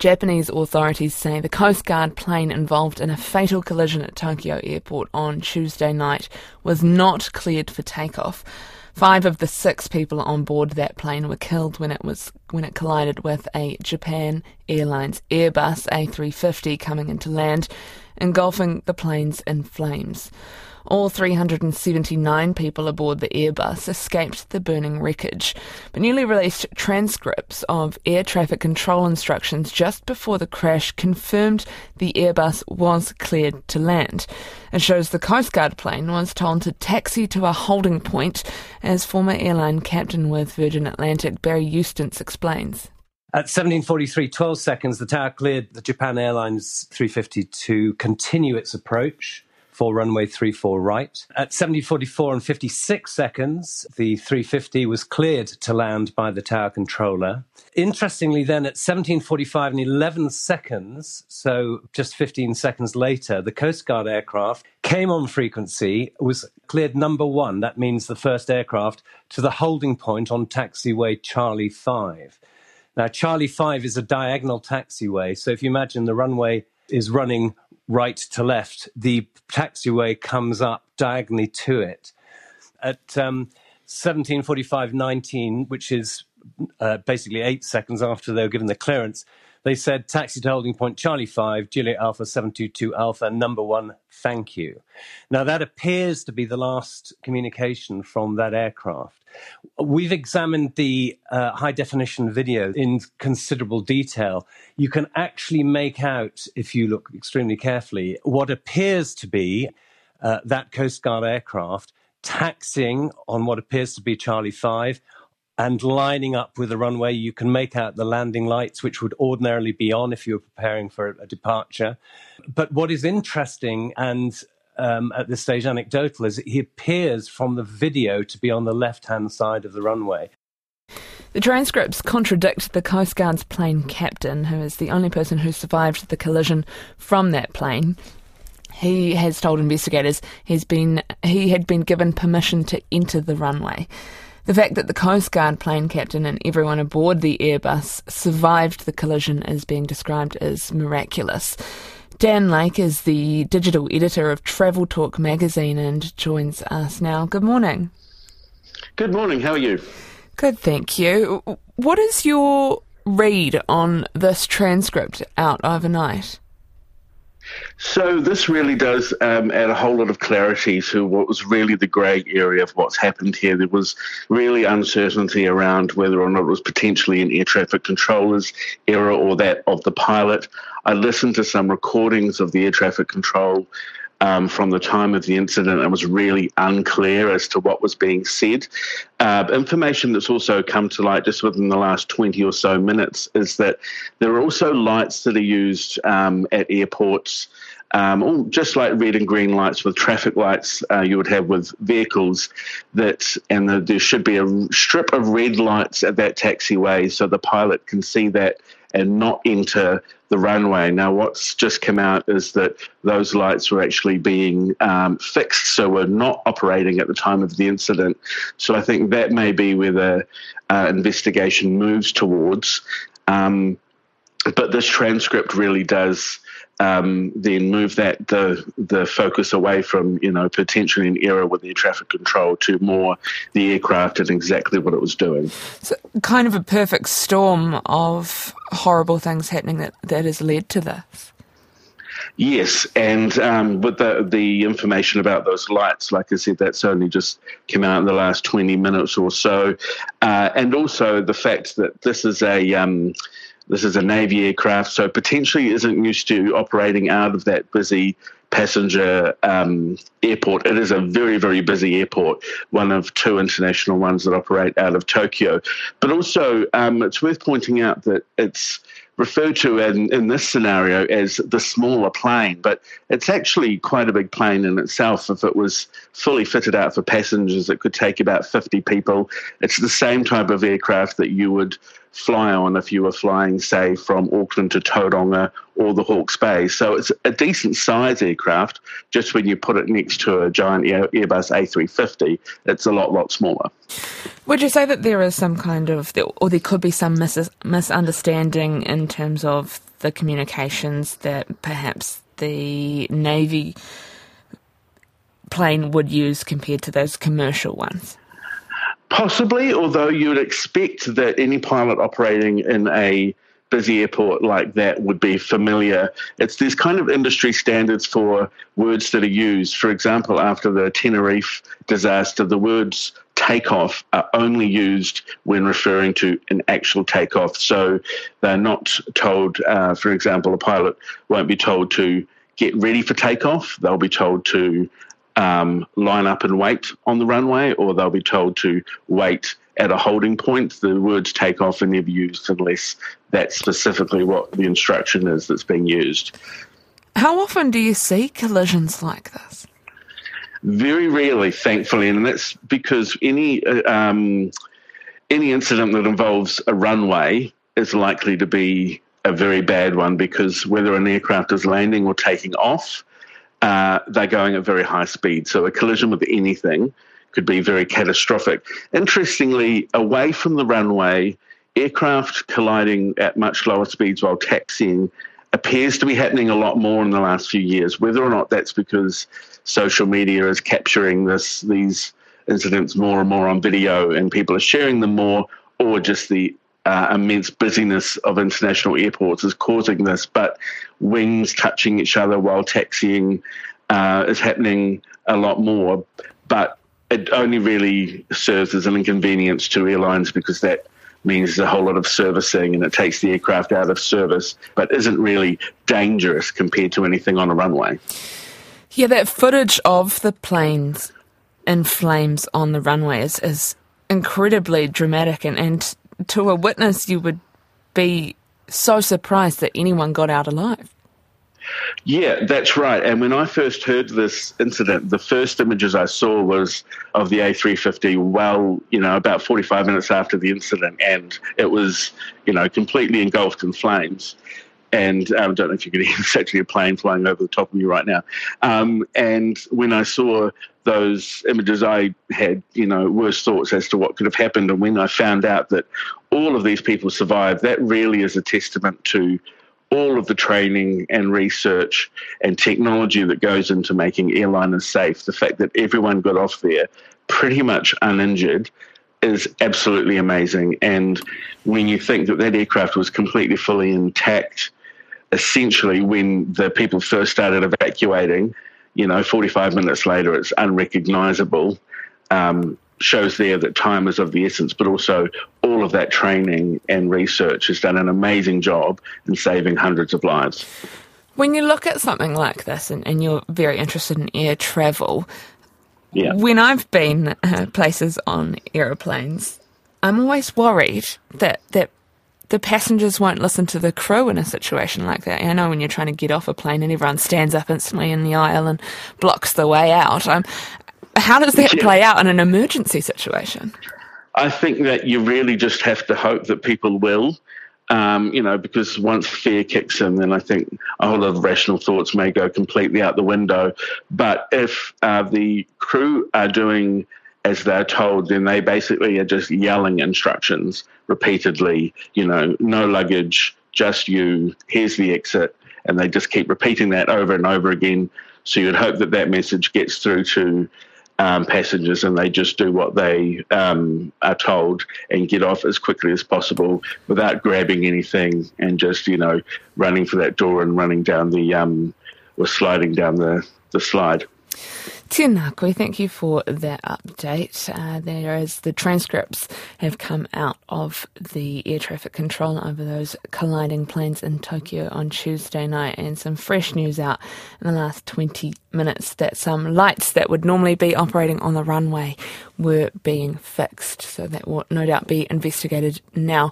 Japanese authorities say the Coast Guard plane involved in a fatal collision at Tokyo Airport on Tuesday night was not cleared for takeoff. Five of the six people on board that plane were killed when it was when it collided with a Japan Airlines Airbus A350 coming into land, engulfing the planes in flames. All 379 people aboard the Airbus escaped the burning wreckage, but newly released transcripts of air traffic control instructions just before the crash confirmed the Airbus was cleared to land. It shows the Coast Guard plane was told to taxi to a holding point, as former airline captain with Virgin Atlantic Barry Eustace explains. At 1743, 12 seconds, the tower cleared the Japan Airlines 350 to continue its approach for runway 34 right. At 7044 and 56 seconds, the 350 was cleared to land by the tower controller. Interestingly, then at 1745 and 11 seconds, so just 15 seconds later, the Coast Guard aircraft came on frequency, was cleared number one. That means the first aircraft to the holding point on taxiway Charlie 5. Now, Charlie 5 is a diagonal taxiway. So if you imagine the runway is running right to left, the taxiway comes up diagonally to it. At um, 1745.19, which is uh, basically eight seconds after they were given the clearance, they said taxi to holding point Charlie 5, Juliet Alpha 722 Alpha, number one, thank you. Now, that appears to be the last communication from that aircraft. We've examined the uh, high definition video in considerable detail. You can actually make out, if you look extremely carefully, what appears to be uh, that Coast Guard aircraft taxiing on what appears to be Charlie 5 and lining up with the runway, you can make out the landing lights, which would ordinarily be on if you were preparing for a departure. But what is interesting and um, at this stage anecdotal is he appears from the video to be on the left hand side of the runway. The transcripts contradict the Coast Guard's plane captain, who is the only person who survived the collision from that plane. He has told investigators he's been he had been given permission to enter the runway. The fact that the Coast Guard plane captain and everyone aboard the Airbus survived the collision is being described as miraculous. Dan Lake is the digital editor of Travel Talk magazine and joins us now. Good morning. Good morning. How are you? Good, thank you. What is your read on this transcript out overnight? So this really does um, add a whole lot of clarity to what was really the grey area of what's happened here. There was really uncertainty around whether or not it was potentially an air traffic controller's error or that of the pilot. I listened to some recordings of the air traffic control um, from the time of the incident and was really unclear as to what was being said. Uh, information that's also come to light just within the last 20 or so minutes is that there are also lights that are used um, at airports. Um, just like red and green lights with traffic lights uh, you would have with vehicles that and the, there should be a strip of red lights at that taxiway so the pilot can see that and not enter the runway. Now, what's just come out is that those lights were actually being um, fixed, so were not operating at the time of the incident. So I think that may be where the uh, investigation moves towards. Um, but this transcript really does um, then move that the the focus away from you know potentially an error with air traffic control to more the aircraft and exactly what it was doing. So kind of a perfect storm of horrible things happening that, that has led to this. Yes, and um, with the the information about those lights, like I said, that's only just come out in the last twenty minutes or so, uh, and also the fact that this is a um, this is a Navy aircraft, so potentially isn't used to operating out of that busy passenger um, airport. It is a very, very busy airport, one of two international ones that operate out of Tokyo. But also, um, it's worth pointing out that it's referred to in, in this scenario as the smaller plane, but it's actually quite a big plane in itself. If it was fully fitted out for passengers, it could take about 50 people. It's the same type of aircraft that you would fly on if you were flying, say, from Auckland to Tauranga or the Hawke's Bay. So it's a decent size aircraft. Just when you put it next to a giant Airbus A350, it's a lot, lot smaller. Would you say that there is some kind of, or there could be some mis- misunderstanding in terms of the communications that perhaps the Navy plane would use compared to those commercial ones? Possibly, although you would expect that any pilot operating in a busy airport like that would be familiar. It's there's kind of industry standards for words that are used. For example, after the Tenerife disaster, the words takeoff are only used when referring to an actual takeoff. So they're not told, uh, for example, a pilot won't be told to get ready for takeoff. They'll be told to um, line up and wait on the runway, or they'll be told to wait at a holding point. The words take off are never used unless that's specifically what the instruction is that's being used. How often do you see collisions like this? Very rarely, thankfully, and that's because any uh, um, any incident that involves a runway is likely to be a very bad one because whether an aircraft is landing or taking off, uh, they're going at very high speed. So a collision with anything could be very catastrophic. Interestingly, away from the runway, aircraft colliding at much lower speeds while taxiing appears to be happening a lot more in the last few years. Whether or not that's because social media is capturing this these incidents more and more on video and people are sharing them more, or just the uh, immense busyness of international airports is causing this. But wings touching each other while taxiing uh, is happening a lot more. But it only really serves as an inconvenience to airlines because that means a whole lot of servicing and it takes the aircraft out of service, but isn't really dangerous compared to anything on a runway. Yeah, that footage of the planes in flames on the runway is, is incredibly dramatic, and, and to a witness, you would be so surprised that anyone got out alive. Yeah, that's right. And when I first heard this incident, the first images I saw was of the A350 well, you know, about 45 minutes after the incident. And it was, you know, completely engulfed in flames. And um, I don't know if you can hear it's actually a plane flying over the top of me right now. Um, and when I saw those images, I had, you know, worse thoughts as to what could have happened. And when I found out that all of these people survived, that really is a testament to all of the training and research and technology that goes into making airliners safe, the fact that everyone got off there pretty much uninjured is absolutely amazing. And when you think that that aircraft was completely fully intact, essentially when the people first started evacuating, you know, 45 minutes later, it's unrecognizable. Um, shows there that time is of the essence, but also all of that training and research has done an amazing job in saving hundreds of lives. When you look at something like this and, and you're very interested in air travel, yeah. when I've been uh, places on aeroplanes, I'm always worried that, that the passengers won't listen to the crew in a situation like that. I know when you're trying to get off a plane and everyone stands up instantly in the aisle and blocks the way out. I'm, how does that yeah. play out in an emergency situation? I think that you really just have to hope that people will. Um, you know, because once fear kicks in, then I think a whole lot of rational thoughts may go completely out the window. But if uh, the crew are doing as they're told, then they basically are just yelling instructions repeatedly. You know, no luggage, just you. Here's the exit, and they just keep repeating that over and over again. So you'd hope that that message gets through to um, passengers and they just do what they um, are told and get off as quickly as possible without grabbing anything and just you know running for that door and running down the um, or sliding down the, the slide. Tina thank you for that update. Uh, there is the transcripts have come out of the air traffic control over those colliding planes in Tokyo on Tuesday night, and some fresh news out in the last 20 minutes that some lights that would normally be operating on the runway were being fixed. So that will no doubt be investigated now.